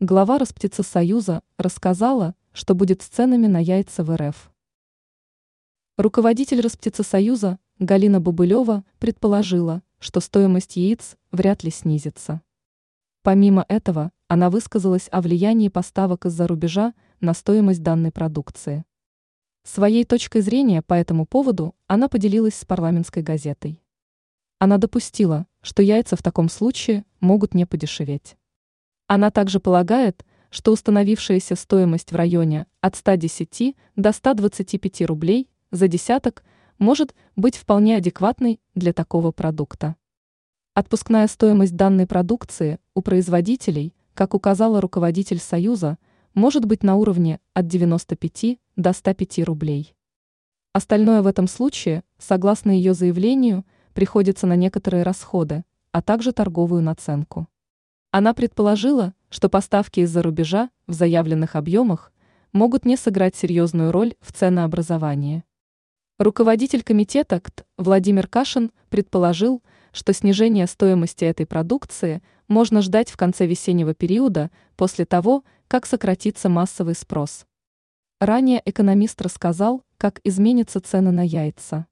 Глава Росптицесоюза рассказала, что будет с ценами на яйца в РФ. Руководитель Росптицесоюза Галина Бобылева предположила, что стоимость яиц вряд ли снизится. Помимо этого, она высказалась о влиянии поставок из-за рубежа на стоимость данной продукции. Своей точкой зрения по этому поводу она поделилась с парламентской газетой. Она допустила, что яйца в таком случае могут не подешеветь. Она также полагает, что установившаяся стоимость в районе от 110 до 125 рублей за десяток может быть вполне адекватной для такого продукта. Отпускная стоимость данной продукции у производителей, как указала руководитель Союза, может быть на уровне от 95 до 105 рублей. Остальное в этом случае, согласно ее заявлению, приходится на некоторые расходы, а также торговую наценку. Она предположила, что поставки из-за рубежа в заявленных объемах могут не сыграть серьезную роль в ценообразовании. Руководитель комитета КТ Владимир Кашин предположил, что снижение стоимости этой продукции можно ждать в конце весеннего периода после того, как сократится массовый спрос. Ранее экономист рассказал, как изменятся цены на яйца.